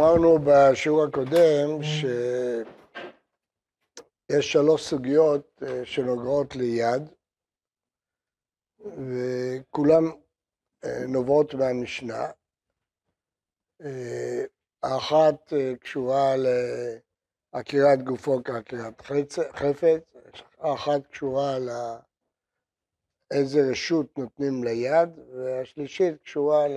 אמרנו בשיעור הקודם שיש שלוש סוגיות אה, שנוגעות ליד, וכולן אה, נובעות מהמשנה. אה, האחת קשורה לעקירת גופו כעקירת חפץ, האחת קשורה לאיזה רשות נותנים ליד, והשלישית קשורה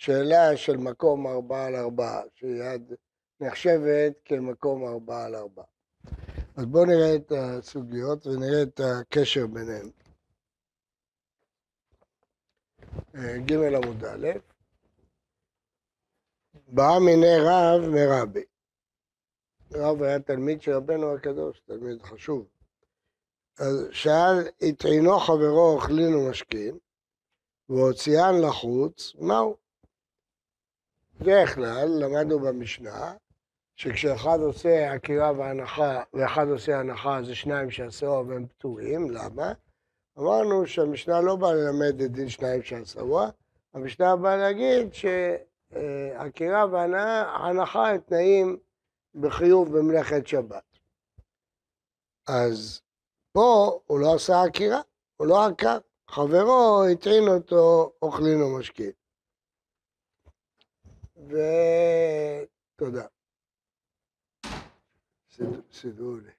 לשאלה של מקום ארבעה על ארבעה, שיד נחשבת כמקום ארבעה על ארבעה. אז בואו נראה את הסוגיות ונראה את הקשר ביניהן. ג' עמוד א', בא מיני רב מרבי. רב היה תלמיד של רבנו הקדוש, תלמיד חשוב. אז שאל, הטעינו חברו אוכלין ומשכין, והוציאן לחוץ, מהו? בדרך כלל, למדנו במשנה, שכשאחד עושה עקירה והנחה, ואחד עושה הנחה, זה שניים שעשו והם פטורים, למה? אמרנו שהמשנה לא באה ללמד את דין שניים שעשו, המשנה באה להגיד שעקירה והנחה הם תנאים בחיוב במלאכת שבת. אז פה הוא לא עשה עקירה, הוא לא עקר, חברו הטעין אותו אוכלין ומשקין. ותודה. סידרו לי.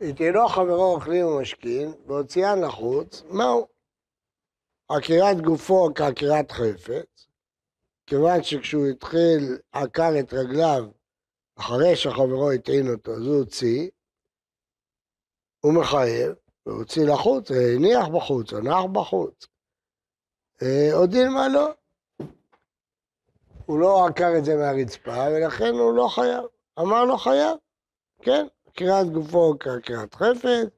התיינו חברו אוכלים ומשכין, והוציאן לחוץ, מהו? עקירת גופו כעקירת חפץ, כיוון שכשהוא התחיל, עקר את רגליו אחרי שחברו הטעין אותו, אז הוא הוציא, הוא מחייב, הוציא לחוץ, הניח בחוץ, הנח בחוץ. אה, עוד דילמה לא. הוא לא עקר את זה מהרצפה, ולכן הוא לא חייב. אמר לו חייב, כן, עקירת גופו כעקירת חפץ,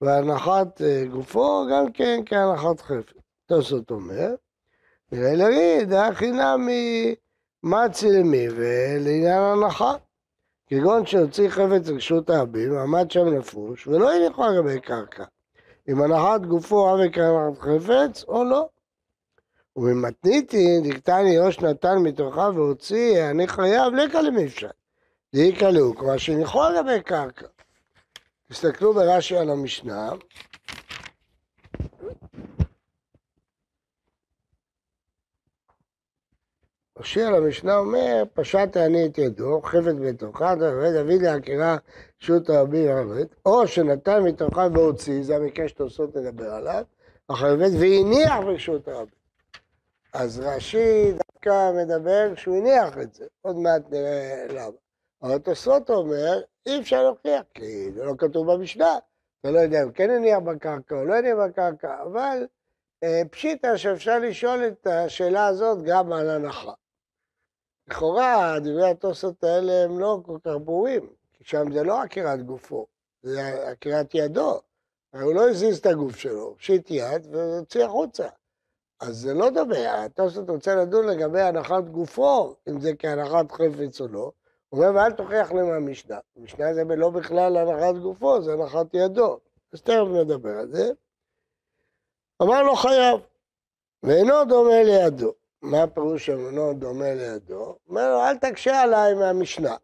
והנחת אה, גופו גם כן כהנחת חפץ. תוספות אומר, נראה לרי, דעה חינם מצי למי ולעניין הנחה. כגון שהוציא חפץ רשות הרבים, עמד שם נפוש, ולא הניחו על גבי קרקע. אם הנחת גופו אבי כהנחת חפץ או לא. וממתניתי דקתני ראש נתן מתוכה והוציא, אני חייב לקה למפשט. דאיקה לאו, כלומר שהניחו על גבי קרקע. תסתכלו ברש"י על המשנה. רש"י על המשנה אומר, פשט אני את ידו, חפת בתוכה, ודוד לעקירה שות הרבים הערבית, או שנתן מתוכה והוציא, זה המקרה שתוספות לדבר עליו, החרבית, והניח ברשות הרבים. אז רש"י דווקא מדבר שהוא הניח את זה, עוד מעט נראה למה. אבל תוספות אומר, אי אפשר להוכיח, כי זה לא כתוב במשנה, אתה לא יודע אם כן הניח בקרקע או לא הניח בקרקע, אבל אה, פשיטא שאפשר לשאול את השאלה הזאת גם על הנחה. לכאורה, דברי התוספות האלה הם לא כל כך ברורים, כי שם זה לא עקירת גופו, זה עקירת ידו. הוא לא הזיז את הגוף שלו, פשיט יד והוציא החוצה. אז זה לא דומה, התוספות רוצה לדון לגבי הנחת גופו, אם זה כהנחת חפץ או לא. הוא אומר, ואל תוכיח לי מהמשנה. המשנה זה לא בכלל הנחת גופו, זה הנחת ידו. אז תכף נדבר על זה. אמר לו חייב, ואינו דומה לידו. מה הפירוש שאינו דומה לידו? אומר לו, אל תקשה עליי מהמשנה.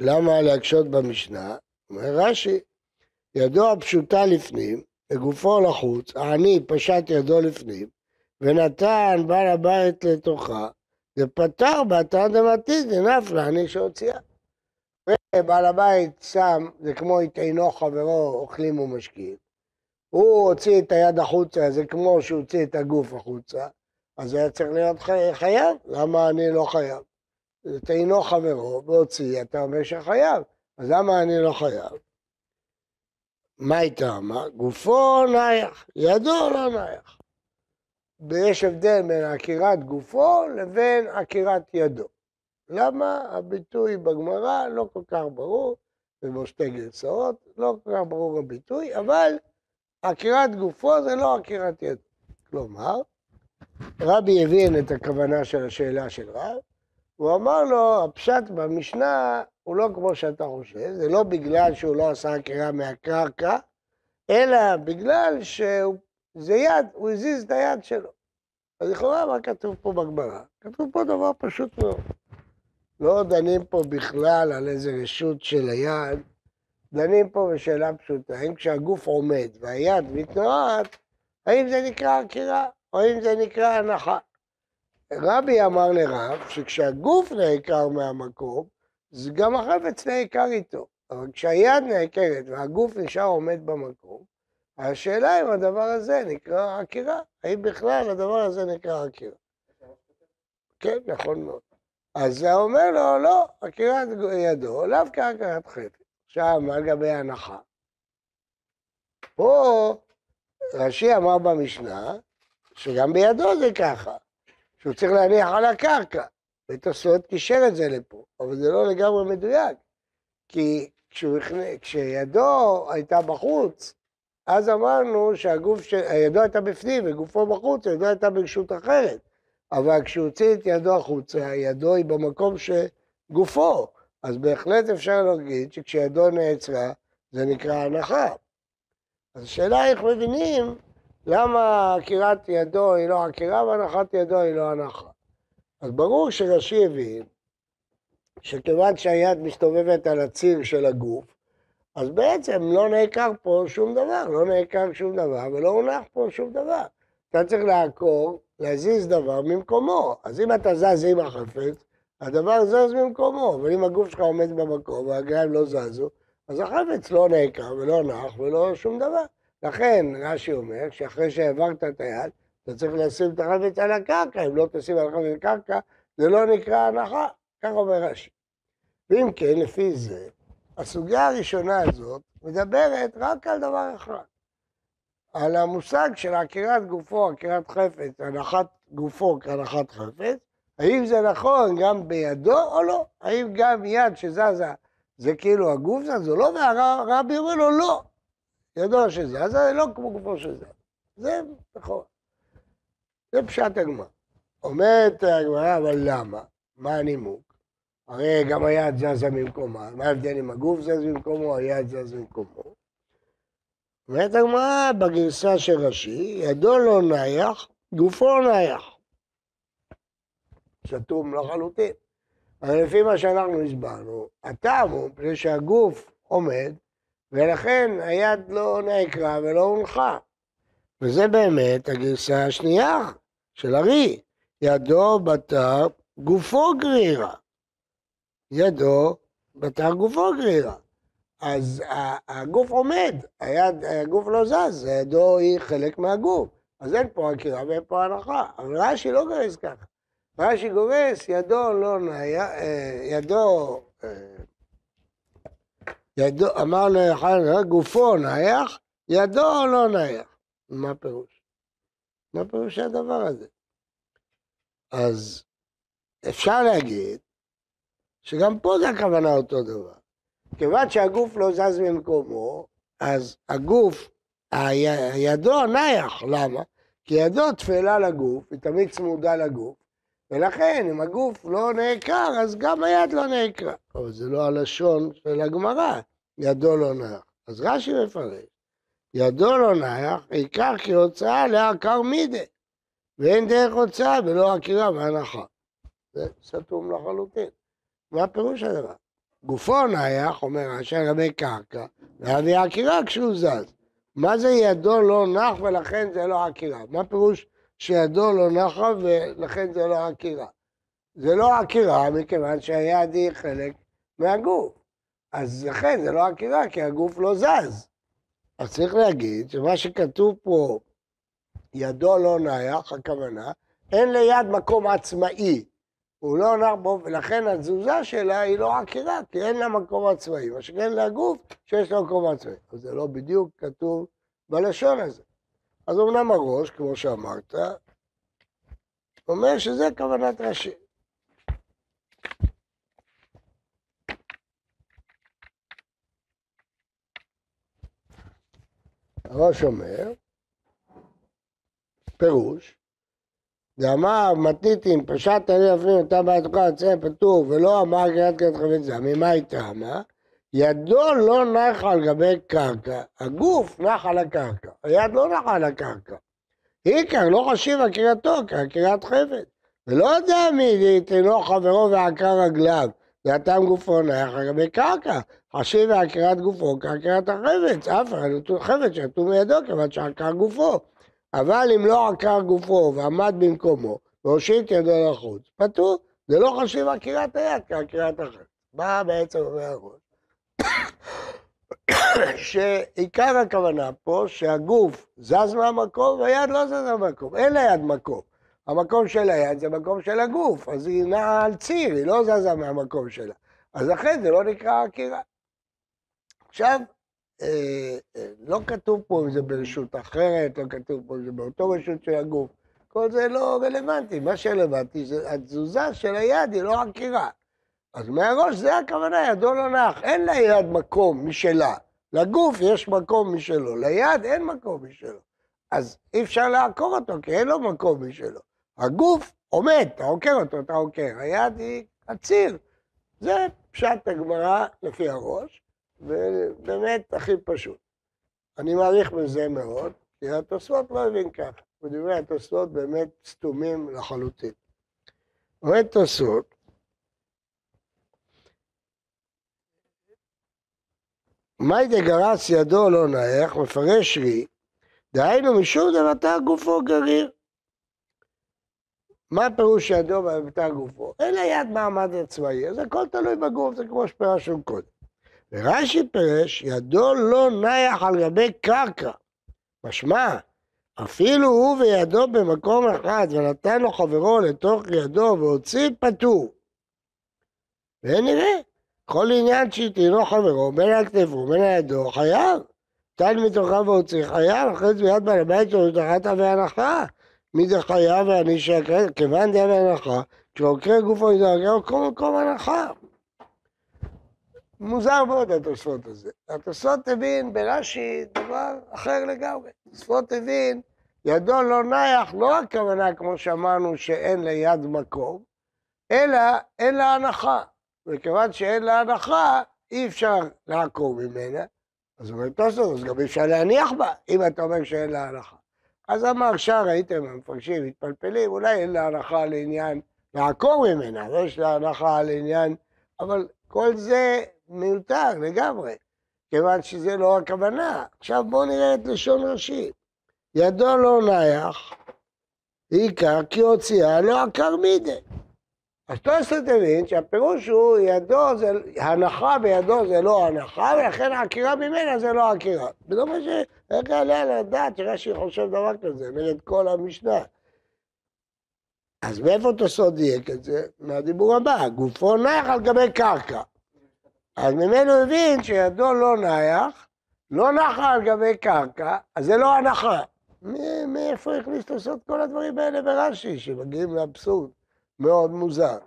למה להקשות במשנה? אומר רש"י, ידו הפשוטה לפנים, וגופו לחוץ, העני פשט ידו לפנים, ונתן בעל הבית לתוכה, ופטר בתא דמתית דנף לעני שהוציאה. ובעל הבית שם, זה כמו יטעינו חברו אוכלים ומשקיעים. הוא הוציא את היד החוצה, זה כמו שהוא הוציא את הגוף החוצה, אז היה צריך להיות חייב, למה אני לא חייב? טעינו חברו והוציא, אתה אומר שחייב, אז למה אני לא חייב? מה הייתה אמר? גופו נייח, ידו לא נייח. ויש הבדל בין עקירת גופו לבין עקירת ידו. למה? הביטוי בגמרא לא כל כך ברור, ובו שתי גרסאות, לא כל כך ברור הביטוי, אבל עקירת גופו זה לא עקירת ידו. כלומר, רבי הבין את הכוונה של השאלה של רב, הוא אמר לו, הפשט במשנה הוא לא כמו שאתה חושב, זה לא בגלל שהוא לא עשה עקירה מהקרקע, אלא בגלל שזה יד, הוא הזיז את היד שלו. אז לכאורה מה כתוב פה בגמרא? כתוב פה דבר פשוט מאוד. לא דנים פה בכלל על איזה רשות של היד, דנים פה בשאלה פשוטה, האם כשהגוף עומד והיד מתנועת, האם זה נקרא עקירה או האם זה נקרא הנחה. רבי אמר לרב שכשהגוף נעקר מהמקום, אז גם החפץ נעקר איתו. אבל כשהיד נעקרת והגוף נשאר עומד במקום, השאלה אם הדבר הזה נקרא עקירה, האם בכלל הדבר הזה נקרא עקירה. כן, נכון מאוד. אז זה אומר לו, לא, עקירת ידו, לאו כעקירת חפץ. עכשיו, מה לגבי ההנחה? פה רש"י אמר במשנה, שגם בידו זה ככה, שהוא צריך להניח על הקרקע. ותוספות קישר את זה לפה, אבל זה לא לגמרי מדויק, כי כשהוא, כשידו הייתה בחוץ, אז אמרנו שהגוף, ש... ידו הייתה בפנים וגופו בחוץ, ידו הייתה ברשות אחרת. אבל כשהוא הוציא את ידו החוצה, ידו היא במקום שגופו. אז בהחלט אפשר להגיד שכשידו נעצרה, זה נקרא הנחה. אז השאלה איך מבינים למה עקירת ידו היא לא עקירה והנחת ידו היא לא הנחה. אז ברור שרש"י הבין שכיוון שהיד מסתובבת על הציר של הגוף, אז בעצם לא נעקר פה שום דבר, לא נעקר שום דבר ולא הונח פה שום דבר. אתה צריך לעקור, להזיז דבר ממקומו. אז אם אתה זז עם החפץ, הדבר זז ממקומו, אבל אם הגוף שלך עומד במקום והרגליים לא זזו, אז החפץ לא נעקר ולא נח ולא שום דבר. לכן רש"י אומר שאחרי שהעברת את היד, אתה צריך לשים את החפץ על הקרקע, אם לא תשים על החפץ על הקרקע, זה לא נקרא הנחה, כך אומר רש"י. ואם כן, לפי זה, הסוגיה הראשונה הזאת מדברת רק על דבר אחד, על המושג של עקירת גופו, עקירת חפץ, הנחת גופו כהנחת חפץ, האם זה נכון גם בידו או לא? האם גם יד שזזה זה כאילו הגוף זז או לא? והרבי אומר לו לא, ידו שזזה זה לא כמו גופו שזזה. זה נכון. זה פשט הגמרא. אומרת הגמרא, אבל למה? מה הנימוק? הרי גם היד זזה ממקומה, מה ההבדל אם הגוף זז ממקומו, היד זז ממקומו? אומרת הגמרא בגרסה של רש"י, ידו לא נייח, גופו נייח. סתום לחלוטין. אבל לפי מה שאנחנו הסברנו, הטעם הוא מפני שהגוף עומד, ולכן היד לא נעקרה ולא הונחה. וזה באמת הגרסה השנייה של ארי, ידו בתר גופו גרירה. ידו בתר גופו גרירה. אז הגוף עומד, היד, הגוף לא זז, ידו היא חלק מהגוף. אז אין פה עקירה ואין פה הנחה. אבל רש"י לא גורס ככה. רש"י גורס, ידו לא נייח, אה, ידו, אה, ידו, אמרנו, גופו נייח, ידו לא נייח. מה הפירוש? מה פירוש הדבר הזה? אז אפשר להגיד שגם פה זה הכוונה אותו דבר. כיוון שהגוף לא זז ממקומו, אז הגוף, ידו נייח, למה? כי ידו תפלה לגוף, היא תמיד צמודה לגוף, ולכן אם הגוף לא נעקר, אז גם היד לא נעקרה. אבל זה לא הלשון של הגמרא, ידו לא נייח. אז רש"י מפרש, ידו לא נייח, עיקר כהוצאה לעקר מידה, ואין דרך הוצאה ולא עקירה והנחה. זה סתום לחלוטין. מה פירוש הדבר? גופו נייח, אומר רש"י, לגבי קרקע, להביא עקירה כשהוא זז. מה זה ידו לא נח ולכן זה לא עקירה? מה פירוש שידו לא נחה ולכן זה לא עקירה? זה לא עקירה מכיוון שהיד היא חלק מהגוף. אז לכן זה לא עקירה כי הגוף לא זז. אז צריך להגיד שמה שכתוב פה, ידו לא נייח, הכוונה, אין ליד מקום עצמאי. הוא לא נח בו, ולכן התזוזה שלה היא לא עקירה, כי אין לה מקום עצמאי. מה שכן לגוף שיש לו מקום עצמאי. אז זה לא בדיוק כתוב בלשון הזה. אז אמנם הראש, כמו שאמרת, אומר שזה כוונת רש"י. הראש אומר, פירוש, ואמר מתניתין פשט אני לפנים אותה בעתך יוצא פטור ולא אמר קריאת קריאת חפץ זה, ממה היא טעמה? ידו לא נחה על גבי קרקע, הגוף נח על הקרקע, היד לא נחה על הקרקע. עיקר לא חשיב עקירתו כעקירת חפץ. ולא יודע מי תינו חברו ועקר רגליו, והטעם גופו נח על גבי קרקע. חשיב ועקירת גופו כעקירת החפץ, אף אחד חפץ שנתון מידו כיוון שעקר גופו. אבל אם לא עקר גופו ועמד במקומו והושיט ידו לחוץ, פטור. זה לא חשיב עקירת היד כעקירת החפץ. מה בעצם אומר הראש? שעיקר הכוונה פה שהגוף זז מהמקום והיד לא זזה מהמקום, אין ליד מקום. המקום של היד זה מקום של הגוף, אז היא נעה על ציר, היא לא זזה מהמקום שלה. אז לכן זה לא נקרא עקירה. עכשיו, אה, אה, לא כתוב פה אם זה ברשות אחרת, לא כתוב פה אם זה באותו רשות של הגוף. כל זה לא רלוונטי, מה שרלוונטי זה התזוזה של היד, היא לא עקירה. אז מהראש זה הכוונה, ידו לא נח, אין ליד מקום משלה. לגוף יש מקום משלו, ליד אין מקום משלו. אז אי אפשר לעקור אותו, כי אין לו מקום משלו. הגוף עומד, אתה עוקר אותו, אתה עוקר. היד היא הציר. זה פשט הגמרא לפי הראש, ובאמת הכי פשוט. אני מעריך בזה מאוד, כי התוספות לא הבין ככה. ודברי התוספות באמת סתומים לחלוטין. אומר תוספות, מאי דגרס ידו לא נייח, מפרש לי, דהיינו משום דבתר גופו גריר. מה פירוש ידו בבתר גופו? אין ליד מעמד עצמאי, אז הכל תלוי בגוף, זה כמו שפירשנו קודם. ורש"י פירש, ידו לא נייח על גבי קרקע. משמע, אפילו הוא וידו במקום אחד ונתן לו חברו לתוך ידו והוציא פטור. ונראה, כל עניין שהטעינו חברו, בין הכתפו ובין הידו, חייב. טל מתוכם והוציא חייב, אחרי זה ביד בעל הבית שלו תחת והנחה. מי זה חייב ואני שקר, כיוון דעה והנחה, כשעוקר גופו ידרגר כל מקום הנחה. מוזר מאוד התוספות הזה. התוספות הבין ברש"י דבר אחר לגמרי. התוספות הבין, ידו לא נייח, לא הכוונה כמו שאמרנו שאין ליד מקום, אלא אין לה הנחה. וכיוון שאין לה הנחה, אי אפשר לעקור ממנה. אז הוא אומר, תוספות, אז גם אי אפשר להניח בה, אם אתה אומר שאין לה הנחה. אז אמר שער, הייתם המפרשים מתפלפלים, אולי אין לה הנחה לעניין לעקור ממנה, ויש לה הנחה לעניין, אבל כל זה מיותר לגמרי, כיוון שזה לא הכוונה. עכשיו בואו נראה את לשון ראשי. ידו לא נייח, עיקר כי הוציאה לא עקר מידי. אז תוספות הבין שהפירוש הוא ידו זה, הנחה בידו זה לא הנחה, ולכן העקירה ממנה זה לא עקירה. וזה מה ש... איך יעלה לדעת שרש"י חושב דבר כזה, נגד כל המשנה. אז מאיפה תוספות דייק את זה? מהדיבור הבא, גופו נייח על גבי קרקע. אז ממנו הבין שידו לא נייח, לא נחה על גבי קרקע, אז זה לא הנחה. מאיפה הכניס לעשות כל הדברים האלה ברש"י, שמגיעים לאבסורד? מאוד מוזר.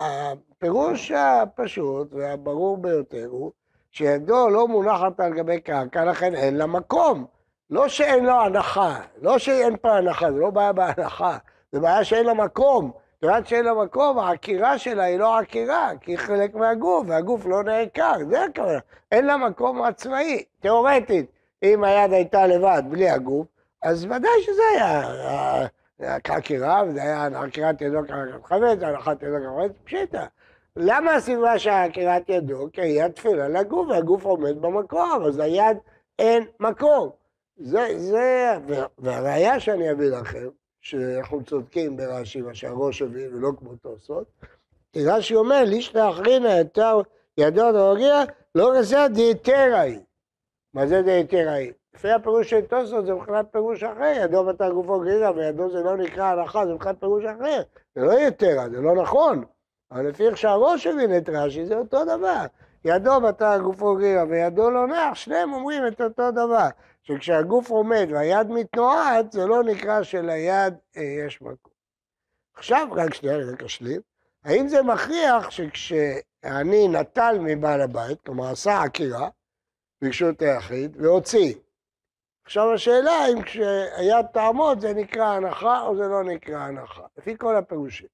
הפירוש הפשוט והברור ביותר הוא שידו לא מונחת על גבי קרקע, לכן אין לה מקום. לא שאין לו הנחה, לא שאין פה הנחה, זה לא בעיה בהנחה, זה בעיה שאין לה מקום. כיוון שאין לה מקום, העקירה שלה היא לא עקירה, כי היא חלק מהגוף, והגוף לא נעקר, זה הכוונה. אין לה מקום עצמאי, תיאורטית. אם היד הייתה לבד, בלי הגוף, אז ודאי שזה היה חקירה, וזה היה חקירת ידו כחקירת חמץ, הנחת ידו כחמץ, פשיטה. למה הסיבה שהחקירת ידו? כי היד תפילה לגוף, והגוף עומד במקום, אז היד אין מקום. זה, זה, והראיה שאני אביא לכם, שאנחנו צודקים ברש"י, מה שהראש הביא, ולא כמו תוספות, כי רש"י אומר, ליש לאחרינא יותר ידו דרוגיה, לא רזה דהיתרא היא. מה זה דהיתרא היא? לפי הפירוש של תוספות זה מבחינת פירוש אחר, ידו בתה גופו גרירה וידו זה לא נקרא הנחה, זה מבחינת פירוש אחר. זה לא יתרה, זה לא נכון. אבל לפי איך שהראש הבין את רש"י זה אותו דבר. ידו בתה גופו גרירה וידו לא נח, שניהם אומרים את אותו דבר. שכשהגוף עומד והיד מתנועת, זה לא נקרא שליד אה, יש מקום. עכשיו, רק שנייה, רק אשלים. האם זה מכריח שכשאני נטל מבעל הבית, כלומר עשה עקירה, ברשות היחיד, והוציא, עכשיו השאלה אם כשהיד תעמוד זה נקרא הנחה או זה לא נקרא הנחה, לפי כל הפירושים.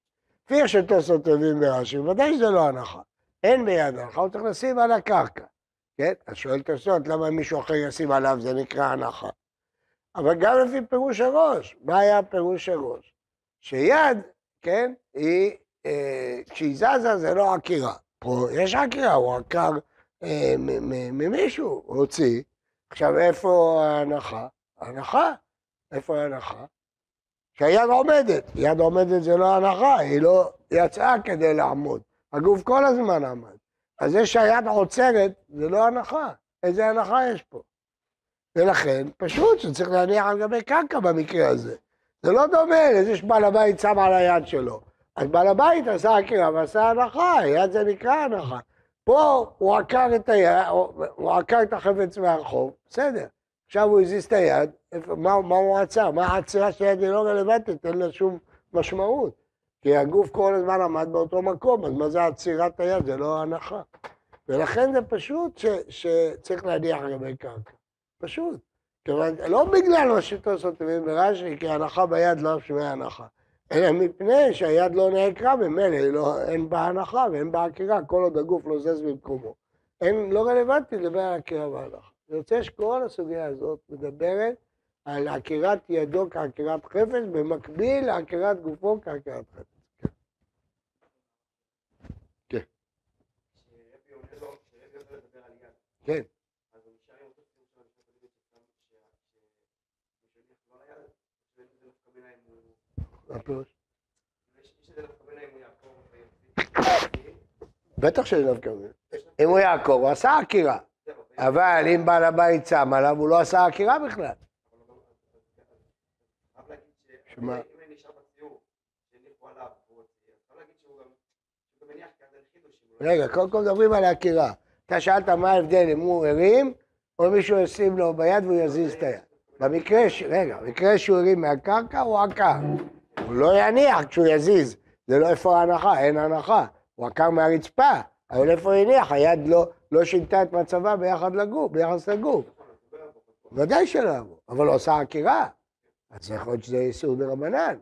לפי איך שתוספות הבין ברש"י, ודאי שזה לא הנחה. אין ביד ההנחה, הוא צריך לשים על הקרקע. כן? אז שואל הסוד, למה מישהו אחר ישים עליו, זה נקרא הנחה. אבל גם לפי פירוש הראש, מה היה פירוש הראש? שיד, כן, היא, אה, כשהיא זזה זה לא עקירה. פה יש עקירה, הוא עקר אה, ממישהו, הוציא. עכשיו, איפה ההנחה? הנחה. איפה ההנחה? שהיד עומדת. יד עומדת זה לא הנחה, היא לא יצאה כדי לעמוד. הגוף כל הזמן עמד. אז זה שהיד עוצרת, זה לא הנחה. איזה הנחה יש פה? ולכן, פשוט שצריך להניח על גבי קרקע במקרה הזה. זה לא דומה לזה שבעל הבית שם על היד שלו. אז בעל הבית עשה עקירה ועשה הנחה, יד זה נקרא הנחה. פה הוא עקר את היד, הוא עקר את החפץ מהרחוב, בסדר. עכשיו הוא הזיז את היד, מה, מה הוא עצר? מה העצירה של היד היא לא רלוונטית, אין לה שום משמעות. כי הגוף כל הזמן עמד באותו מקום, אז מה זה עצירת היד? זה לא הנחה. ולכן זה פשוט ש, שצריך להניח לגבי קרקע. פשוט. כיוון, לא בגלל מה שתוספות מבין ברש"י, כי הנחה ביד לא שווה הנחה. אלא מפני שהיד לא נעקרה ממילא, לא, אין בה הנחה ואין בה עקירה, כל עוד הגוף לא זז במקומו. אין, לא רלוונטי לדבר על עקירה והנחה. אני רוצה שכל הסוגיה הזאת מדברת על עקירת ידו כעקירת חפץ, במקביל לעקירת גופו כעקירת חפץ. כן. כן. בטח שזה דווקא אם הוא יעקב, הוא עשה עקירה. אבל אם בעל הבית שם עליו, הוא לא עשה עקירה בכלל. רגע, קודם כל מדברים על העקירה. אתה שאלת מה ההבדל אם הוא הרים, או מישהו ישים לו ביד והוא יזיז את היד. במקרה. רגע, במקרה שהוא הרים מהקרקע, הוא עקר. הוא לא יניח כשהוא יזיז. זה לא איפה ההנחה, אין הנחה. הוא עקר מהרצפה, אבל איפה הוא הניח? היד לא, לא שינתה את מצבה ביחד לגוף, ביחס לגוף. ודאי שלא אמרו, אבל הוא עושה עקירה. אז יכול להיות שזה איסור דרבנן.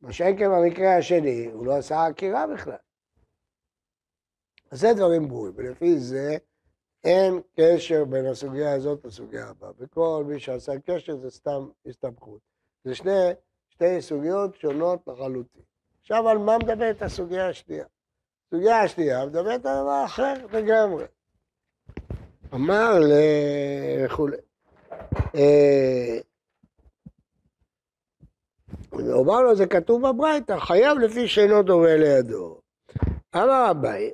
מה שאין כן במקרה השני, הוא לא עשה עקירה בכלל. אז זה דברים ברורים, ולפי זה אין קשר בין הסוגיה הזאת לסוגיה הבאה. וכל מי שעשה קשר זה סתם הסתבכות. זה שני, שתי סוגיות שונות לחלוטין. עכשיו על מה מדברת הסוגיה השנייה? הסוגיה השנייה מדברת על דבר אחר לגמרי. אמר. אה, הוא אמר לו, זה כתוב בברייתא, חייב לפי שאינו דומה לידו. אמר אביי,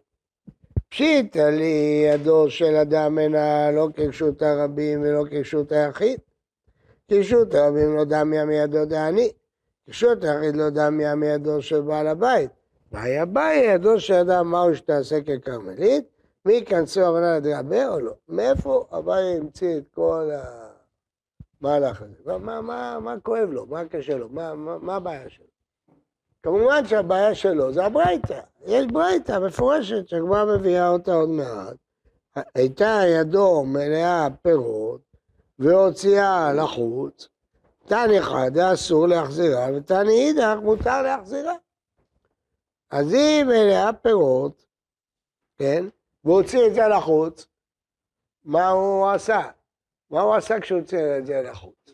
פשיטא לי ידו של אדם אינה לא כרשות הרבים ולא כרשות היחיד. כרשות הרבים לא דמיה מידו דעני, כרשות היחיד לא דמיה מידו של בעל הבית. והיה ביי ידו אדם מהו שתעשה ככרמלית, מי ייכנסו הבנה לדרבה או לא. מאיפה אביי המציא את כל. המהלך הזה. מה, מה, מה, מה כואב לו? מה קשה לו? מה, מה, מה הבעיה שלו? כמובן שהבעיה שלו זה הברייתא. יש ברייתא מפורשת שהגמרא מביאה אותה עוד מעט. הייתה ידו מלאה פירות והוציאה לחוץ, תן אחד אסור להחזירה ותן אידך מותר להחזירה. אז היא מלאה פירות, כן, והוציא את זה לחוץ, מה הוא עשה? מה הוא עשה כשהוא הוציא את זה לחוץ?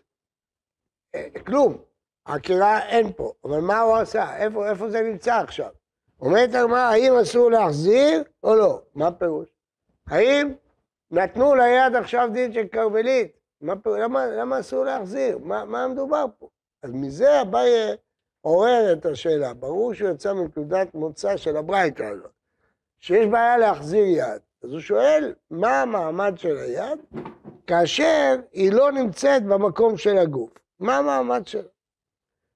אה, כלום. עקירה אין פה, אבל מה הוא עשה? איפה, איפה זה נמצא עכשיו? אומרת הגמרא, האם אסור להחזיר או לא? מה הפירוש? האם נתנו ליד עכשיו דין של כרמלית? למה, למה אסור להחזיר? מה, מה מדובר פה? אז מזה אביי עורר את השאלה. ברור שהוא יצא מנקודת מוצא של הברייתא הזאת, שיש בעיה להחזיר יד. אז הוא שואל, מה המעמד של היד כאשר היא לא נמצאת במקום של הגוף? מה המעמד שלה?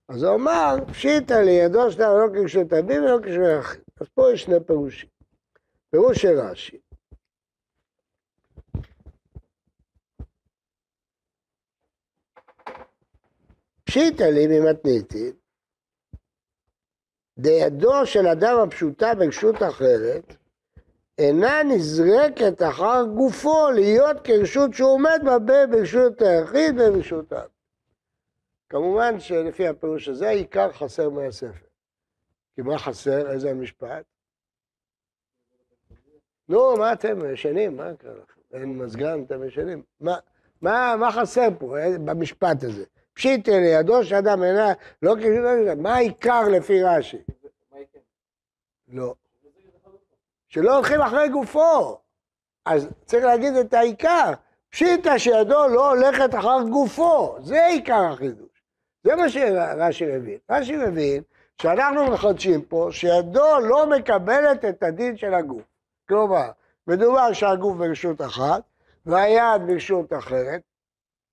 אז הוא אמר, פשיטא לידו שלה לא כרשות ולא כרשות. אז פה יש שני פירושים. פירוש של רש"י. פשיטא לי ממתניתין, דידו של אדם הפשוטה ברשות אחרת, אינה נזרקת אחר גופו להיות כרשות שהוא עומד בה ברשות היחיד וברשות האב. כמובן שלפי הפירוש הזה העיקר חסר מהספר. כי מה חסר? איזה משפט? נו, מה אתם ישנים? מה קרה לכם? אין מזגן, אתם ישנים? מה, מה, מה חסר פה אה, במשפט הזה? פשיטי לידו שאדם אינה, לא כאילו, מה העיקר לפי רש"י? לא. שלא הולכים אחרי גופו. אז צריך להגיד את העיקר. פשיטא שידו לא הולכת אחר גופו, זה עיקר החידוש. זה מה שרש"י מבין. רש"י מבין שאנחנו מחדשים פה שידו לא מקבלת את הדין של הגוף. כלומר, מדובר שהגוף ברשות אחת והיד ברשות אחרת.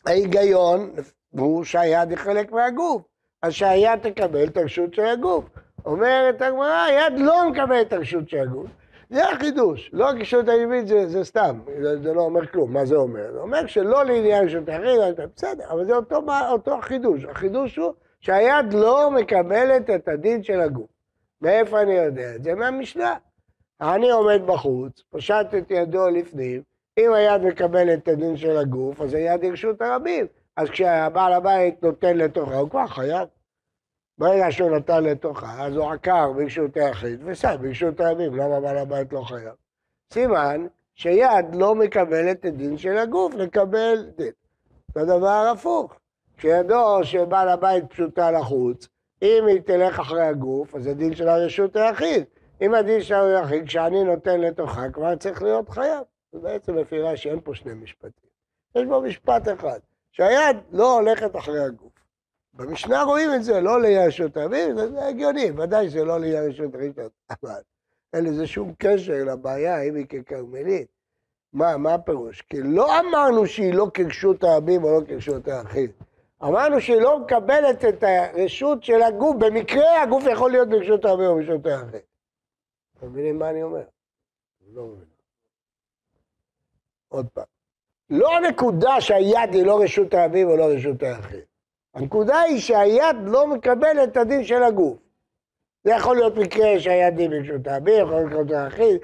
ההיגיון הוא שהיד היא חלק מהגוף, אז שהיד תקבל את הרשות של הגוף. אומרת הגמרא, היד לא מקבלת את הרשות של הגוף. זה החידוש, לא הקישוט הימית זה, זה סתם, זה, זה לא אומר כלום, מה זה אומר? זה אומר שלא לעניין של תחריד, בסדר, אבל זה אותו, אותו החידוש, החידוש הוא שהיד לא מקבלת את הדין של הגוף. מאיפה אני יודע את זה? מהמשנה. אני עומד בחוץ, פשט את ידו לפנים, אם היד מקבלת את הדין של הגוף, אז היד ירשות הרבים. אז כשהבעל הבית נותן לתוכה, הוא כבר חייב. ברגע שהוא נתן לתוכה, אז הוא עקר ברשות היחיד וסע ברשות הרבים, למה בעל הבית לא חייב? סימן שיד לא מקבלת את דין של הגוף לקבל דין. זה דבר הפוך. כשידו של בעל הבית פשוטה לחוץ, אם היא תלך אחרי הגוף, אז הדין של הרשות היחיד. אם הדין של היחיד, כשאני נותן לתוכה, כבר צריך להיות חייב. זה בעצם לפי רש"י אין פה שני משפטים. יש בו משפט אחד, שהיד לא הולכת אחרי הגוף. במשנה רואים את זה, לא לירשות אביב, זה הגיוני, ודאי שזה לא לירשות ראשון, אבל אין לזה שום קשר לבעיה אם היא ככרמלית. מה, מה הפירוש? כי לא אמרנו שהיא לא כרשות הרבים או לא כרשות האחיד. אמרנו שהיא לא מקבלת את הרשות של הגוף, במקרה הגוף יכול להיות ברשות הרבים או ברשות האחיד. אתם מבינים מה אני אומר? לא מבין. עוד פעם. לא הנקודה שהיד היא לא רשות הרבים או לא רשות האחיד. הנקודה היא שהיד לא מקבל את הדין של הגוף. זה יכול להיות מקרה שהיד היא ברשות האביר, יכול להיות מקרה אחי,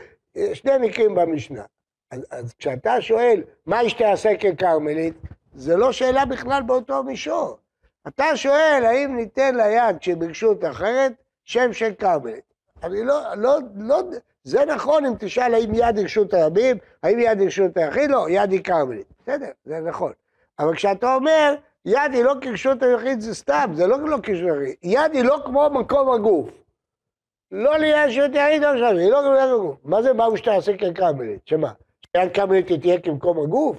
שני מקרים במשנה. אז, אז כשאתה שואל, מה יש תעשה ככרמלית, זה לא שאלה בכלל באותו מישור. אתה שואל, האם ניתן ליד שהיא ברשות אחרת, שם של כרמלית. אני לא, לא, לא, זה נכון אם תשאל האם יד היא רשות הרבים, האם יד היא רשות היחיד, לא, יד היא כרמלית. בסדר, זה נכון. אבל כשאתה אומר, יד היא לא כרשות היחיד, זה סתם, זה לא לא כרשות היחיד. יד היא לא כמו מקום הגוף. לא ליד רשות היחיד, לא שם, היא לא כמו הגוף. מה זה שאתה עושה כקרמלית? שמה? שיד קרמלית תהיה כמקום הגוף?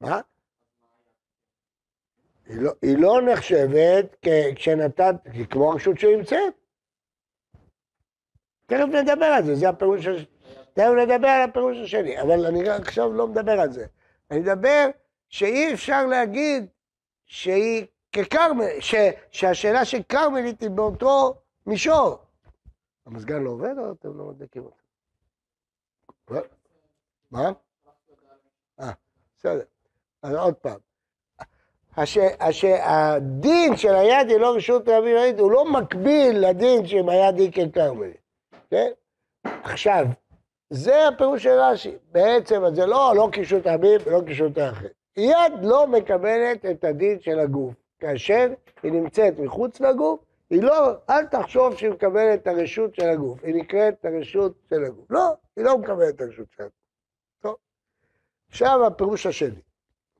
מה? היא לא, היא לא נחשבת כשנתת, כמו רשות שנמצאת. תכף נדבר על זה, זה הפירוש, השני. תכף נדבר על הפירוש השני, אבל אני עכשיו לא מדבר על זה. אני מדבר שאי אפשר להגיד שהיא ככרמל, ש, שהשאלה של כרמלית היא באותו מישור. המזגן לא עובד או אתם לא מדליקים אותו? מה? אה, בסדר. אז עוד פעם. הדין של היד היא לא רשות רבי יחיד, הוא לא מקביל לדין של היד היא ככרמלית, כן? עכשיו, זה הפירוש של רש"י. בעצם זה לא, לא קישוט רבים ולא קישוט האחר. יד לא מקבלת את הדין של הגוף. כאשר היא נמצאת מחוץ לגוף, היא לא, אל תחשוב שהיא מקבלת את הרשות של הגוף, היא נקראת הרשות של הגוף. לא, היא לא מקבלת את הרשות של הגוף. עכשיו הפירוש השני.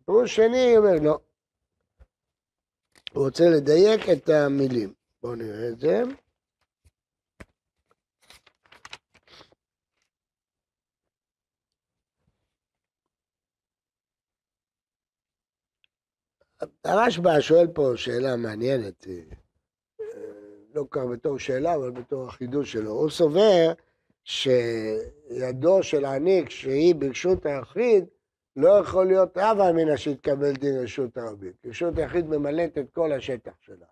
הפירוש השני אומר לא. הוא רוצה לדייק את המילים. בואו נראה את זה. הרשב"א שואל פה שאלה מעניינת, אה, לא כל כך בתור שאלה, אבל בתור החידוש שלו. הוא סובר שידו של העני, כשהיא ברשות היחיד, לא יכול להיות רב אמינא שיתקבל דין רשות הרבים. רשות היחיד ממלאת את כל השטח שלה.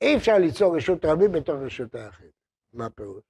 אי אפשר ליצור רשות רבים בתוך רשות היחיד. מה הפירוש?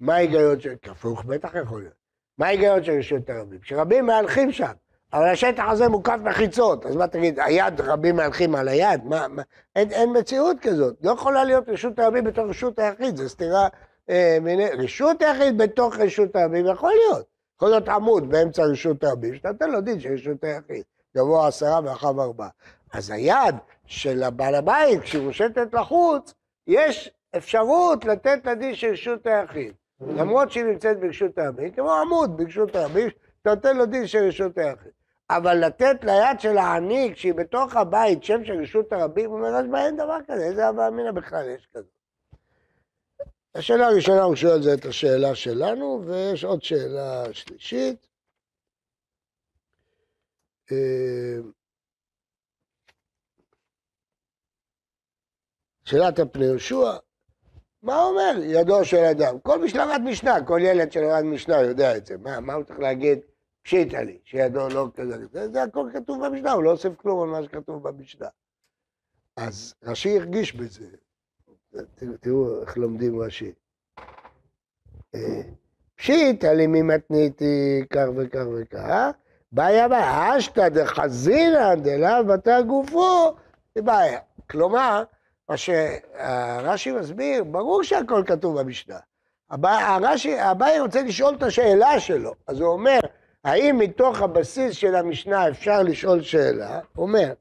מה ההיגיון של... כפוך בטח יכול להיות. מה ההיגיון של רשות הרבים? שרבים מהלכים שם. אבל השטח הזה מוקף מחיצות, אז מה תגיד, היד, רבים מהלכים על היד? מה, מה, אין, אין מציאות כזאת, לא יכולה להיות רשות הרבים בתוך רשות היחיד, זו סתירה, אה, מיני, רשות היחיד בתוך רשות הרבים יכול להיות, יכול להיות עמוד באמצע רשות הרבים, שאתה נותן לו דין של רשות היחיד, גבוה עשרה ואחריו ארבעה. אז היד של הבעל הבית, כשהיא מושטת לחוץ, יש אפשרות לתת לדין של רשות היחיד. למרות שהיא נמצאת ברשות הרבים, כמו עמוד ברשות הרבים, אתה נותן לו דין של רשות היחיד. אבל לתת ליד של העני, כשהיא בתוך הבית, שם של רשות הרבים, הוא אומר, אז מה אין דבר כזה, איזה הווה אמינא בכלל יש כזה. השאלה הראשונה, הוא שואל זה את השאלה שלנו, ויש עוד שאלה שלישית. אה, שאלת הפני יהושע, מה אומר ידו של אדם? כל מי שלמד משנה, כל ילד שלמד משנה יודע את זה. מה, מה הוא צריך להגיד? פשיטה לי, שידו לא כזה. זה, זה הכל כתוב במשנה, הוא לא אוסף כלום על מה שכתוב במשנה. אז רש"י הרגיש בזה. תראו איך לומדים רש"י. אה, פשיטה לי ממתניתי כך וכך וכך, בעיה בעיה, אשתא דחזינא דלאו בתא גופו, זה בעיה. כלומר, מה שרש"י מסביר, ברור שהכל כתוב במשנה. הרש"י, אביי רוצה לשאול את השאלה שלו, אז הוא אומר, האם מתוך הבסיס של המשנה אפשר לשאול שאלה? אומר,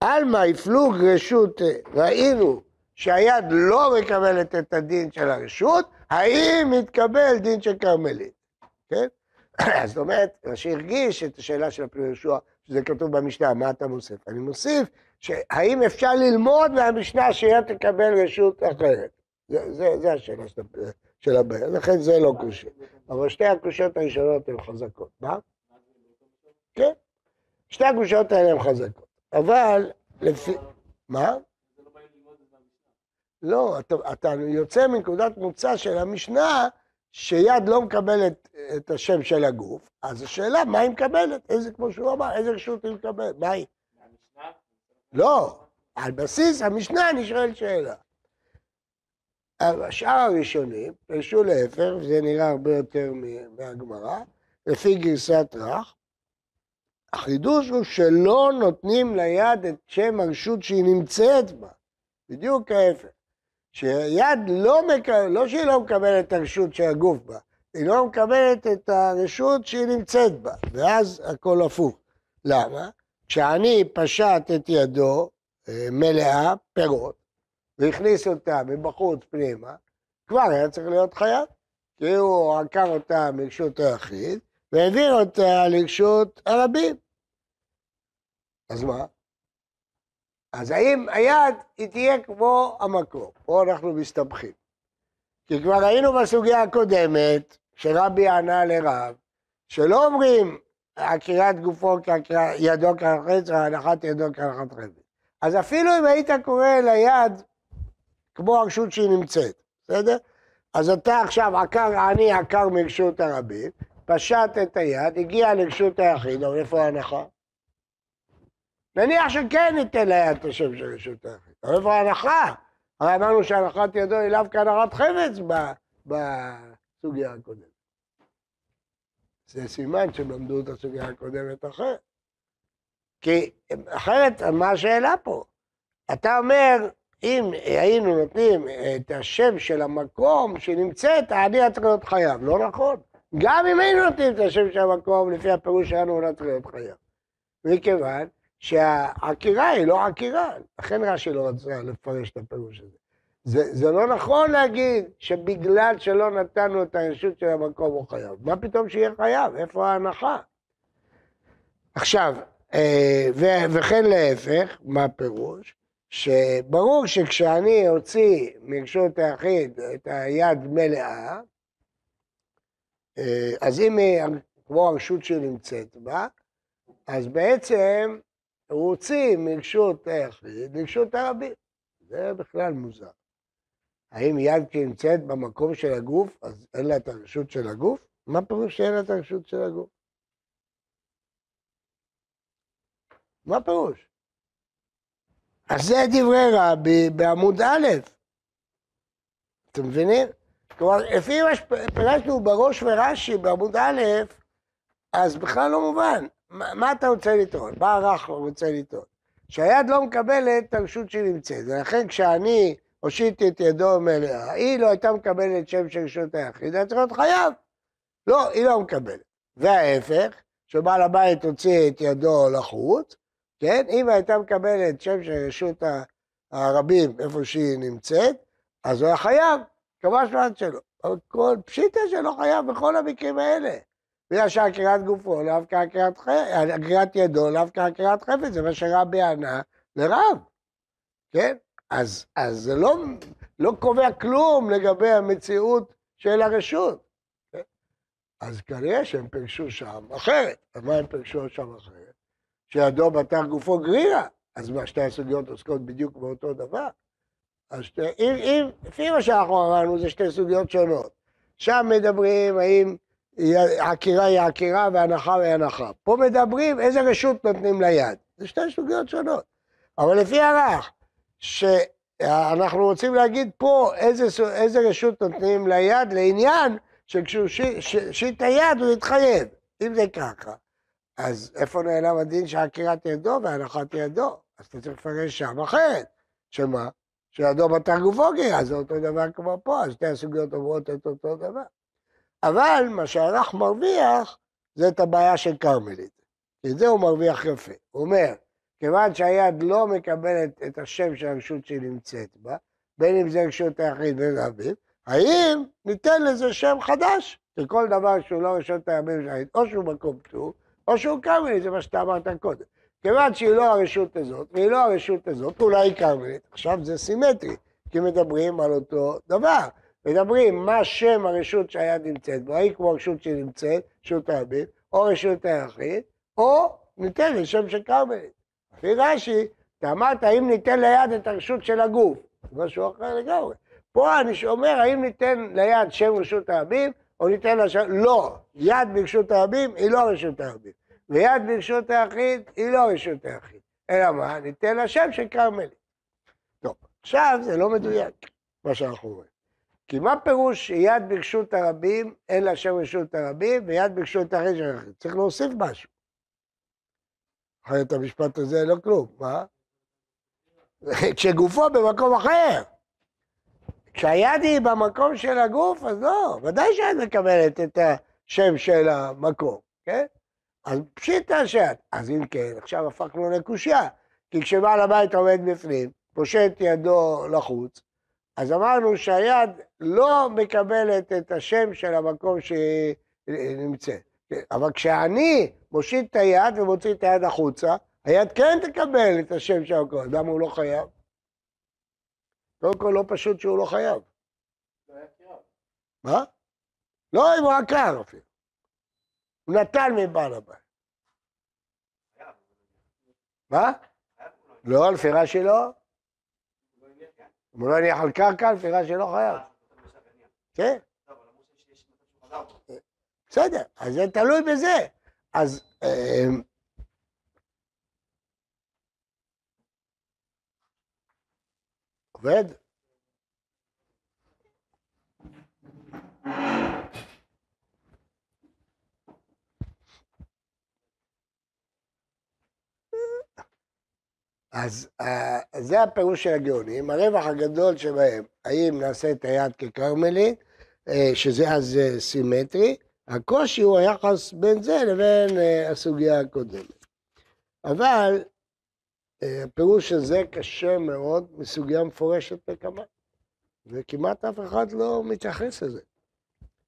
עלמא יפלוג רשות, ראינו שהיד לא מקבלת את הדין של הרשות, האם מתקבל דין של כרמלית, כן? אז זאת אומרת, רש"י הרגיש את השאלה של הפני יהושע, שזה כתוב במשנה, מה אתה מוסיף? אני מוסיף שהאם אפשר ללמוד מהמשנה שיד תקבל רשות אחרת? זה, השאלה של, של הבעיה, לכן זה לא קושה. אבל שתי הקושיות הראשונות הן חזקות. מה? כן. שתי הקושיות האלה הן חזקות. אבל לפי... מה? לא, אתה, אתה יוצא מנקודת מוצא של המשנה שיד לא מקבלת את השם של הגוף, אז השאלה מה היא מקבלת? איזה, כמו שהוא אמר, איזה רשות היא מקבלת? מה היא? לא, על בסיס המשנה אני שואל שאלה. השאר הראשונים פרשו להפך, וזה נראה הרבה יותר מהגמרא, לפי גרסת רך. החידוש הוא שלא נותנים ליד את שם הרשות שהיא נמצאת בה, בדיוק ההפך. שיד לא מקבלת, לא שהיא לא מקבלת את הרשות של הגוף בה, היא לא מקבלת את הרשות שהיא נמצאת בה, ואז הכל הפוך. למה? כשאני פשט את ידו אה, מלאה פירות, והכניס אותה מבחוץ פנימה, כבר היה צריך להיות חייב. כי הוא עקר אותה מרשות היחיד, והעביר אותה לרשות הרבים. אז מה? אז האם היד היא תהיה כמו המקום? פה אנחנו מסתבכים. כי כבר ראינו בסוגיה הקודמת, שרבי ענה לרב, שלא אומרים עקירת גופו כעקירת ידו כהנחת, הנחת ידו כהנחת חבל. אז אפילו אם היית קורא ליד כמו הרשות שהיא נמצאת, בסדר? אז אתה עכשיו עקר עני עקר מרשות הרבים, פשט את היד, הגיע לרשות היחיד, אבל איפה ההנחה? נניח שכן ניתן ליד את השם של רשות היחיד, אבל איפה ההנחה? הרי אמרנו שהנחת ידו היא לאו כהנחת חפץ בסוגיה הקודמת. זה סימן שהם למדו את הסוגיה הקודמת אחרת. כי אחרת, מה השאלה פה? אתה אומר, אם היינו נותנים את השם של המקום שנמצאת, אני היה צריך להיות חייב. לא נכון. גם אם היינו נותנים את השם של המקום, לפי הפירוש שלנו, הוא לא צריך להיות חייב. מכיוון שהעקירה היא לא עקירה. לכן רש"י לא רצה לפרש את הפירוש הזה. זה, זה לא נכון להגיד שבגלל שלא נתנו את הרשות של המקום הוא חייב. מה פתאום שיהיה חייב? איפה ההנחה? עכשיו, אה, וכן להפך, מה הפירוש? שברור שכשאני אוציא מרשות היחיד את היד מלאה, אה, אז אם היא כמו הרשות שנמצאת בה, אז בעצם הוא הוציא מרשות היחיד לרשות הרבים. זה בכלל מוזר. האם יד שנמצאת במקום של הגוף, אז אין לה את הרשות של הגוף? מה פירוש שאין לה את הרשות של הגוף? מה פירוש? אז זה דברי רבי בעמוד א', אתם מבינים? כלומר, לפי מה שפירשנו בראש ורש"י בעמוד א', אז בכלל לא מובן. מה, מה אתה רוצה לטעון? מה הרך רוצה לטעון? שהיד לא מקבלת את הרשות שהיא נמצאת, ולכן כשאני הושיטי את ידו מלאה, היא לא הייתה מקבלת שם של רשות היחיד, היה צריך להיות חייב. לא, היא לא מקבלת. וההפך, שבעל הבית הוציא את ידו לחוץ, כן? אם הייתה מקבלת שם של רשות הרבים איפה שהיא נמצאת, אז הוא היה חייב, כמה שבעת שלו. כל פשיטה שלא חייב בכל המקרים האלה. בגלל שעקירת גופו לאו כעקירת עקירת ידו לאו כעקירת חפץ, זה מה שרבי ענה לרב, כן? אז, אז זה לא, לא קובע כלום לגבי המציאות של הרשות. כן? אז כנראה שהם פרשו שם אחרת. אז מה הם פרשו שם אחרת? שידו בתר גופו גרירה. אז מה, שתי הסוגיות עוסקות בדיוק באותו דבר? אז שתי, אם, אם, לפי מה שאנחנו אמרנו, זה שתי סוגיות שונות. שם מדברים האם עקירה היא עקירה והנחה היא הנחה. פה מדברים איזה רשות נותנים ליד. זה שתי סוגיות שונות. אבל לפי הרח, שאנחנו רוצים להגיד פה איזה, איזה רשות נותנים ליד לעניין שכשהוא שיט היד הוא יתחייב. אם זה ככה, אז איפה נעלם הדין שעקירת ידו והנחת ידו? אז אתה צריך לפרש שם אחרת. שמה? שידו בתר גופו גירה, זה אותו דבר כמו פה, אז שתי הסוגיות אומרות את אותו דבר. אבל מה שהרח מרוויח זה את הבעיה של כרמלית. את זה הוא מרוויח יפה. הוא אומר, כיוון שהיד לא מקבלת את השם של הרשות שהיא נמצאת בה, בין אם זה רשות היחיד ובין רבים, האם ניתן לזה שם חדש? שכל דבר שהוא לא רשות הימים של היחיד, או שהוא מקום פטור, או שהוא כרמלית, זה מה שאתה אמרת קודם. כיוון שהיא לא הרשות הזאת, והיא לא הרשות הזאת, אולי היא כרמלית, עכשיו זה סימטרי, כי מדברים על אותו דבר. מדברים מה שם הרשות שהיד נמצאת בו, האם כמו הרשות שהיא נמצאת, רשות הרבים, או רשות היחיד, או ניתן לשם של כרמלית. לפי רש"י, אתה אמרת, האם ניתן ליד את הרשות של הגוף? זה משהו אחר לגמרי. פה אני אומר, האם ניתן ליד שם רשות הרבים, או ניתן לה שם... לא, יד ברשות הרבים היא לא רשות הרבים. ויד ברשות היחיד היא לא רשות היחיד. אלא מה? ניתן לה שם של כרמלית. טוב, עכשיו זה לא מדויק, מה שאנחנו רואים. כי מה פירוש שיד ברשות הרבים אין לה שם רשות הרבים, ויד ברשות היחיד של היחיד? צריך להוסיף משהו. אחרת המשפט הזה לא כלום, מה? כשגופו במקום אחר. כשהיד היא במקום של הגוף, אז לא, ודאי שאת מקבלת את השם של המקום, כן? אז פשיטה שאת. אז אם כן, עכשיו הפכנו לקושייה. כי כשבעל הבית עומד בפנים, פושט ידו לחוץ, אז אמרנו שהיד לא מקבלת את השם של המקום שהיא נמצאת. אבל כשאני מושיט את היד ומוציא את היד החוצה, היד כן תקבל את השם של המקום. למה הוא לא חייב? קודם כל לא פשוט שהוא לא חייב. מה? לא אם הוא עקר אפילו. הוא נטל מבעל הבית. מה? לא, לפי רש"י לא. אם הוא לא הניח על קרקע, לפי רש"י לא חייב. כן. בסדר, אז זה תלוי בזה. אז... עובד? אז uh, זה הפירוש של הגאונים, הרווח הגדול שבהם, האם נעשה את היד ככרמלית, uh, שזה אז uh, סימטרי, הקושי הוא היחס בין זה לבין הסוגיה הקודמת. אבל הפירוש הזה קשה מאוד מסוגיה מפורשת בכמה, וכמעט אף אחד לא מתייחס לזה.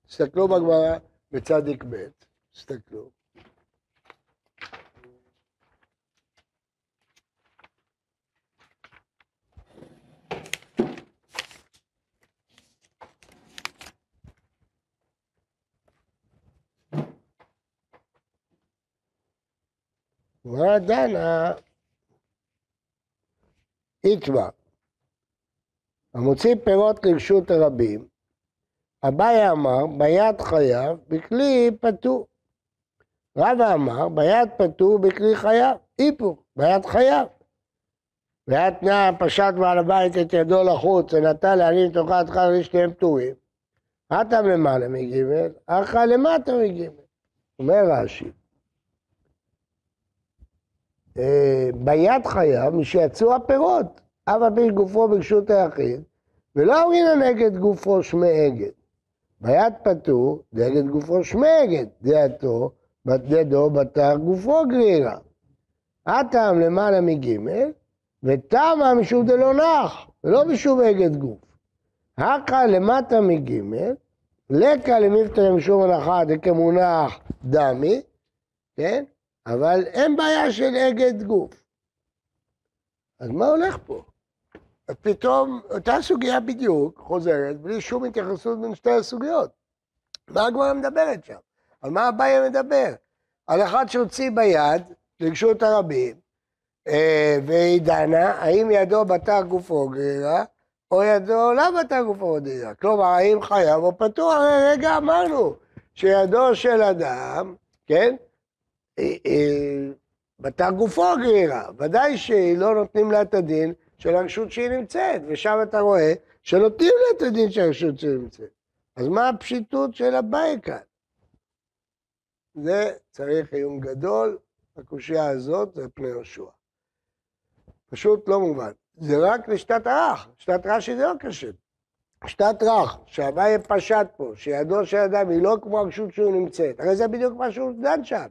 תסתכלו בגמרא בצדיק ב', תסתכלו. גמרא דנה יקבע. המוציא פירות לרשות הרבים, אביי אמר, ביד חייב, בכלי פטור. רבא אמר, ביד פטור, בכלי חייב. היפוך, ביד חייב. ואת נא פשט בעל הבית את ידו לחוץ ונטע לעניים תאכל תאכל לשניהם פטורים. אטם למעלה מגימל, אחא למטה מגימל. אומר רש"י, ביד חייב משיצאו הפירות, אף על גופו ברשות היחיד, ולא אמרינה נגד גופו שמי אגד. ביד פטור, נגד גופו שמי אגד, דעתו, ידו בתר גופו גרירה. הטעם למעלה מגימל, וטעמה משום דלא נח, ולא משום אגד גוף. הכא למטה מגימל, לקה למיפתא משום הנחה דכמונח דמי, כן? אבל אין בעיה של אגד גוף. אז מה הולך פה? פתאום אותה סוגיה בדיוק חוזרת בלי שום התייחסות בין שתי הסוגיות. מה הגמרא מדברת שם? על מה אביי מדבר? על אחד שהוציא ביד לרשות הרבים, אה, והיא דנה, האם ידו בתר גופו גרירה, או ידו לא בתר גופו גרירה. כלומר, האם חייב או פתוח? הרי רגע אמרנו שידו של אדם, כן, בתר גופו גרירה. ודאי שלא נותנים לה את הדין של הרשות שהיא נמצאת, ושם אתה רואה שנותנים לה את הדין של הרשות שהיא נמצאת. אז מה הפשיטות של הבית כאן? זה צריך עיון גדול, הקושייה הזאת זה פני יהושע. פשוט לא מובן. זה רק לשתת רך, שתת רש"י זה לא קשה. שתת רך, שהוואי פשט פה, שידו של אדם היא לא כמו הרשות שהוא נמצאת, הרי זה בדיוק מה שהוא דן שם.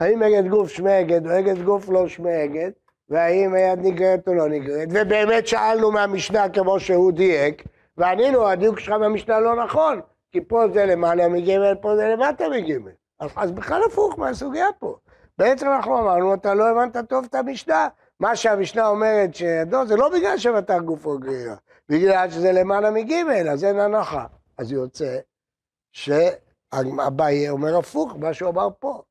האם אגד גוף שמי אגד או אגד גוף לא שמי אגד, והאם היד נגררת או לא נגררת, ובאמת שאלנו מהמשנה כמו שהוא דייק, וענינו, הדיוק שלך במשנה לא נכון, כי פה זה למעלה מג' פה זה למטה מג'. אז, אז בכלל הפוך מהסוגיה פה. בעצם אנחנו אמרנו, אתה לא הבנת טוב את המשנה. מה שהמשנה אומרת שידו זה לא בגלל שבתר גופו גרירה, בגלל שזה למעלה מג' אז אין הנחה. אז יוצא שאביי אומר הפוך, מה שהוא אמר פה.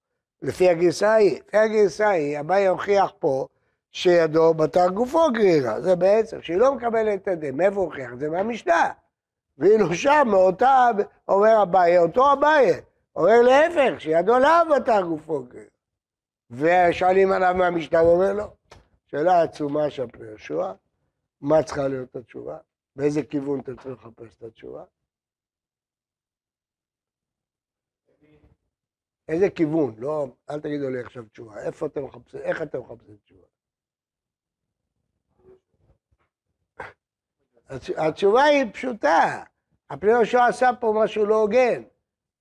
לפי הגרסה ההיא. לפי הגרסה ההיא, אביי הוכיח פה שידו בתר גופו גרירה. זה בעצם, שהיא לא מקבלת את הדין. מאיפה הוא הוכיח זה? מהמשנה. ואילו שם, מאותה, אומר אביי, אותו אביי, אומר להפך, שידו לאו בתר גופו גרירה. ושואלים עליו מהמשנה, הוא אומר לא. שאלה עצומה פני יהושע, מה צריכה להיות התשובה? באיזה כיוון אתה צריך לחפש את התשובה? איזה כיוון? לא, אל תגידו לי עכשיו תשובה. איפה אתם מחפשים, איך אתם מחפשים תשובה? התשובה היא פשוטה. הפני יהושע עשה פה משהו לא הוגן.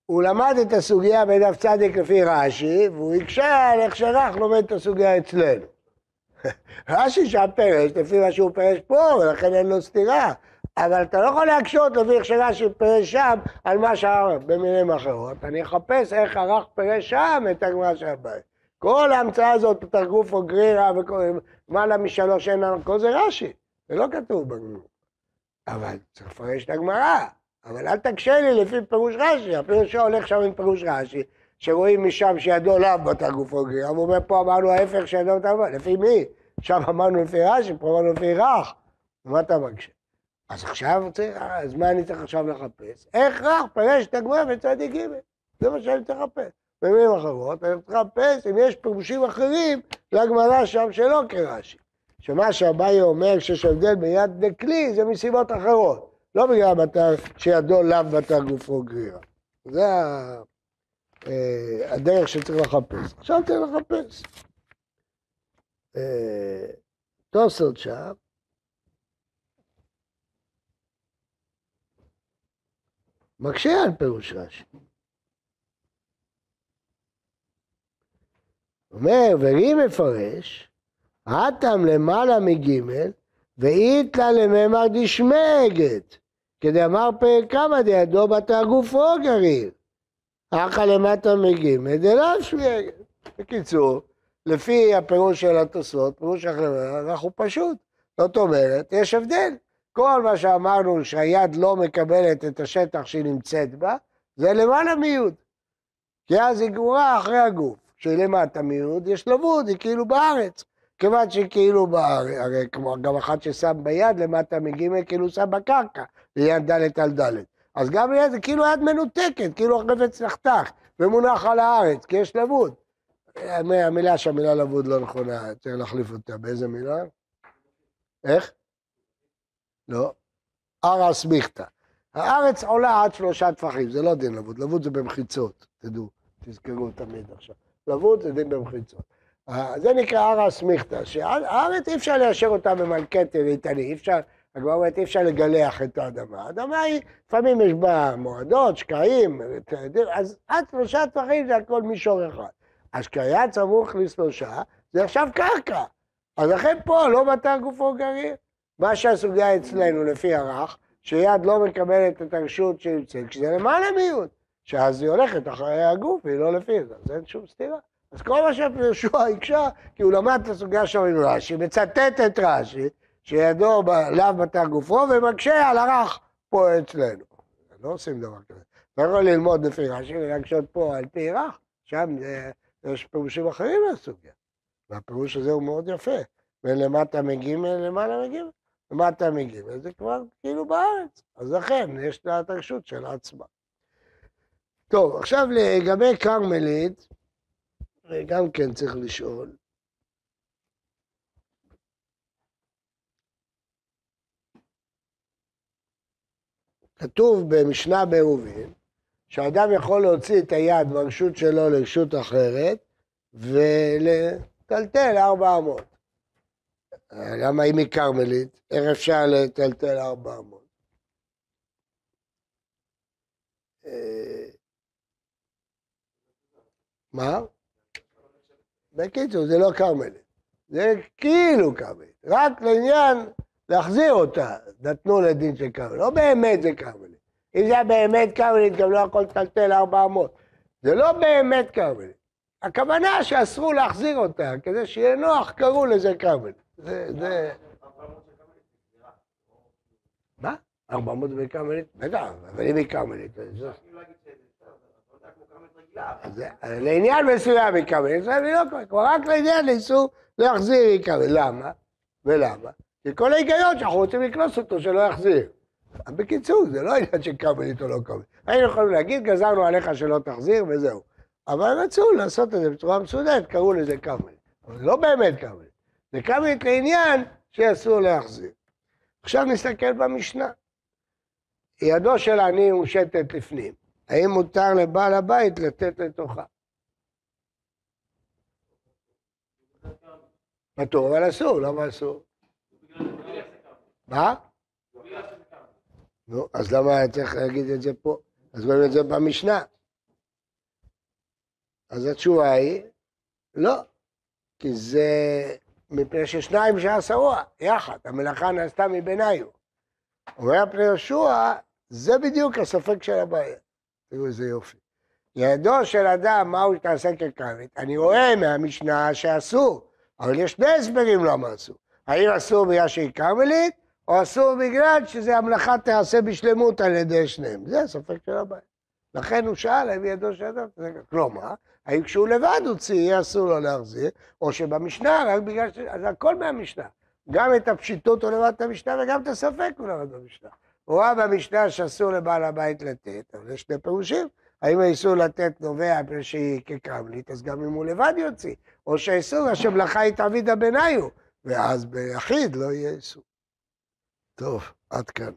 הוא למד את הסוגיה בדף צדיק לפי רש"י, והוא הקשה על איך שאנחנו לומד את הסוגיה אצלנו. רש"י שם פרש, לפי מה שהוא פרש פה, ולכן אין לו סתירה. אבל אתה לא יכול להקשות לפי איך שרש"י פירש שם על מה שהרח במילים אחרות. אני אחפש איך הרח פירש שם את הגמרא של הבית. כל ההמצאה הזאת, תרגוף או גרירה למעלה משלוש אין לנו, כל זה רש"י, זה לא כתוב בגמרא. אבל צריך לפרש את הגמרא. אבל אל תקשה לי לפי פירוש רש"י, הפירוש הולך שם עם פירוש רש"י, שרואים משם שידו לאו בתרגוף או גרירה, הוא אומר פה אמרנו ההפך שידו בתרגוף, לפי מי? שם אמרנו לפי רש"י, פה אמרנו לפי רך. מה אתה מקשה? אז עכשיו צריך, אז מה אני צריך עכשיו לחפש? רך פרש את הגמרא בצדיק ג' זה מה שאני צריך לחפש. במילים אחרות, אני צריך לחפש אם יש פירושים אחרים לגמרא שם שלא כרש"י. שמה שאביי אומר שיש הבדל ביד דקלי זה מסיבות אחרות. לא בגלל המטר שידו לאו בתר גופו גרירה. זה אה, הדרך שצריך לחפש. עכשיו צריך לחפש. אה, תוספות שם מקשה על פירוש רש"י. אומר, ורי מפרש, הטם למעלה מגימל, ואיתלה לממר דשמגת, כדאמר פרק כמה דידו בתא גופו גריר. אחא למטה מגימל, דלאו שמיגת. בקיצור, לפי הפירוש של התוספות, פירוש אחר, אנחנו פשוט. זאת אומרת, יש הבדל. כל מה שאמרנו שהיד לא מקבלת את השטח שהיא נמצאת בה, זה למעלה מיוד. כי אז היא גמורה אחרי הגוף. שהיא למטה מיוד, יש לבוד, היא כאילו בארץ. כיוון שהיא כאילו בארץ, הרי כמו גם אחד ששם ביד למטה מגימל, כאילו שם בקרקע, ליד ד' על ד'. אז גם ליד זה כאילו יד מנותקת, כאילו החפץ נחתך, ומונח על הארץ, כי יש לבוד. המילה שהמילה לבוד לא נכונה, צריך להחליף אותה. באיזה מילה? איך? לא. ארא סמיכתא. הארץ עולה עד שלושה טפחים, זה לא דין לבוד, לבוד זה במחיצות, תדעו, תזכרו תמיד עכשיו. לבוד זה דין במחיצות. אה, זה נקרא ארא סמיכתא, שהארץ אי אפשר ליישר אותה במלכת איתני, אי אפשר, הגמרא אומרת, אי אפשר לגלח את האדמה. האדמה היא, לפעמים יש בה מועדות, שקעים, אז עד שלושה טפחים זה הכל מישור אחד. כשהיה סמוך לשלושה, זה עכשיו קרקע. אז לכן פה לא בטר גופו גריר. מה שהסוגיה אצלנו לפי הרך, שיד לא מקבלת את הרשות שיוצא, כשזה למעלה מיוד, שאז היא הולכת אחרי הגוף והיא לא לפי זה, אז אין שום סתירה. אז כל מה שיהושע הקשה, כי הוא למד את הסוגיה שם עם רש"י, מצטט את רש"י, שידו לאו בתר גופו, ומקשה על הרך פה אצלנו. לא עושים דבר כזה. אתה יכול ללמוד לפי רש"י ולהקשות פה על פי רך, שם יש פירושים אחרים לסוגיה. והפירוש הזה הוא מאוד יפה. ולמטה מג' למעלה מג', למטה מג', זה כבר כאילו בארץ. אז לכן יש לה את הרשות של עצמה. טוב, עכשיו לגבי כרמלית, גם כן צריך לשאול. כתוב במשנה בעירובין, שאדם יכול להוציא את היד ברשות שלו לרשות אחרת ולטלטל ארבע אמות. למה אם היא כרמלית? איך אפשר לטלטל ארבע אמות? אה, מה? בקיצור, זה לא כרמלית. זה כאילו כרמלית. רק לעניין להחזיר אותה, נתנו לדין של כרמלית. לא באמת זה כרמלית. אם זה היה באמת כרמלית, גם לא יכול לטלטל ארבע אמות. זה לא באמת כרמלית. הכוונה שאסרו להחזיר אותה, כדי שיהיה נוח, קראו לזה כרמלית. זה, זה... מה? ארבע אמות בכרמלית? בטח, אבל אם היא כרמלית, לעניין מסוים היא כרמלית, זה לא קורה, רק לעניין איסור להחזיר היא כרמלית. למה? ולמה? כי כל ההיגיון שאנחנו רוצים לקנוס אותו שלא יחזיר. בקיצור, זה לא עניין של כרמלית או לא כרמלית. היינו יכולים להגיד, גזרנו עליך שלא תחזיר וזהו. אבל רצו לעשות את זה בצורה מסודרת, קראו לזה כרמלית. אבל זה לא באמת כרמלית. זה כרמלית לעניין שאסור להחזיר. עכשיו נסתכל במשנה. ידו של עני מושטת לפנים. האם מותר לבעל הבית לתת לתוכה? פטור, אבל אסור, למה אסור? מה? נו, אז למה היה צריך להגיד את זה פה? אז את זה במשנה. אז התשובה היא, לא, כי זה מפני ששניים שעשרוה, יחד, המלאכה נעשתה מביניו. אומר פני יהושע, זה בדיוק הספק של הבעיה. תראו איזה יופי. ידו של אדם, מה הוא תעשה ככרמית? אני רואה מהמשנה שאסור, אבל יש שני הסברים למה אסור. האם אסור בגלל שהיא כרמלית, או אסור בגלל שזה המלאכה תיעשה בשלמות על ידי שניהם. זה הספק של הבעיה. לכן הוא שאל האם ידו של אדם. כלומר, האם כשהוא לבד הוציא, יהיה אסור לו להחזיר, או שבמשנה, רק בגלל ש... אז הכל מהמשנה. גם את הפשיטות הוא למד את המשנה וגם את הספק הוא למד במשנה. הוא ראה במשנה שאסור לבעל הבית לתת, אבל יש שני פירושים. האם האיסור לתת נובע מפני שהיא כקרמלית, אז גם אם הוא לבד יוציא. או שהאיסור, השמלאכה היא תעביד הביניו, ואז ביחיד לא יהיה איסור. טוב, עד כאן.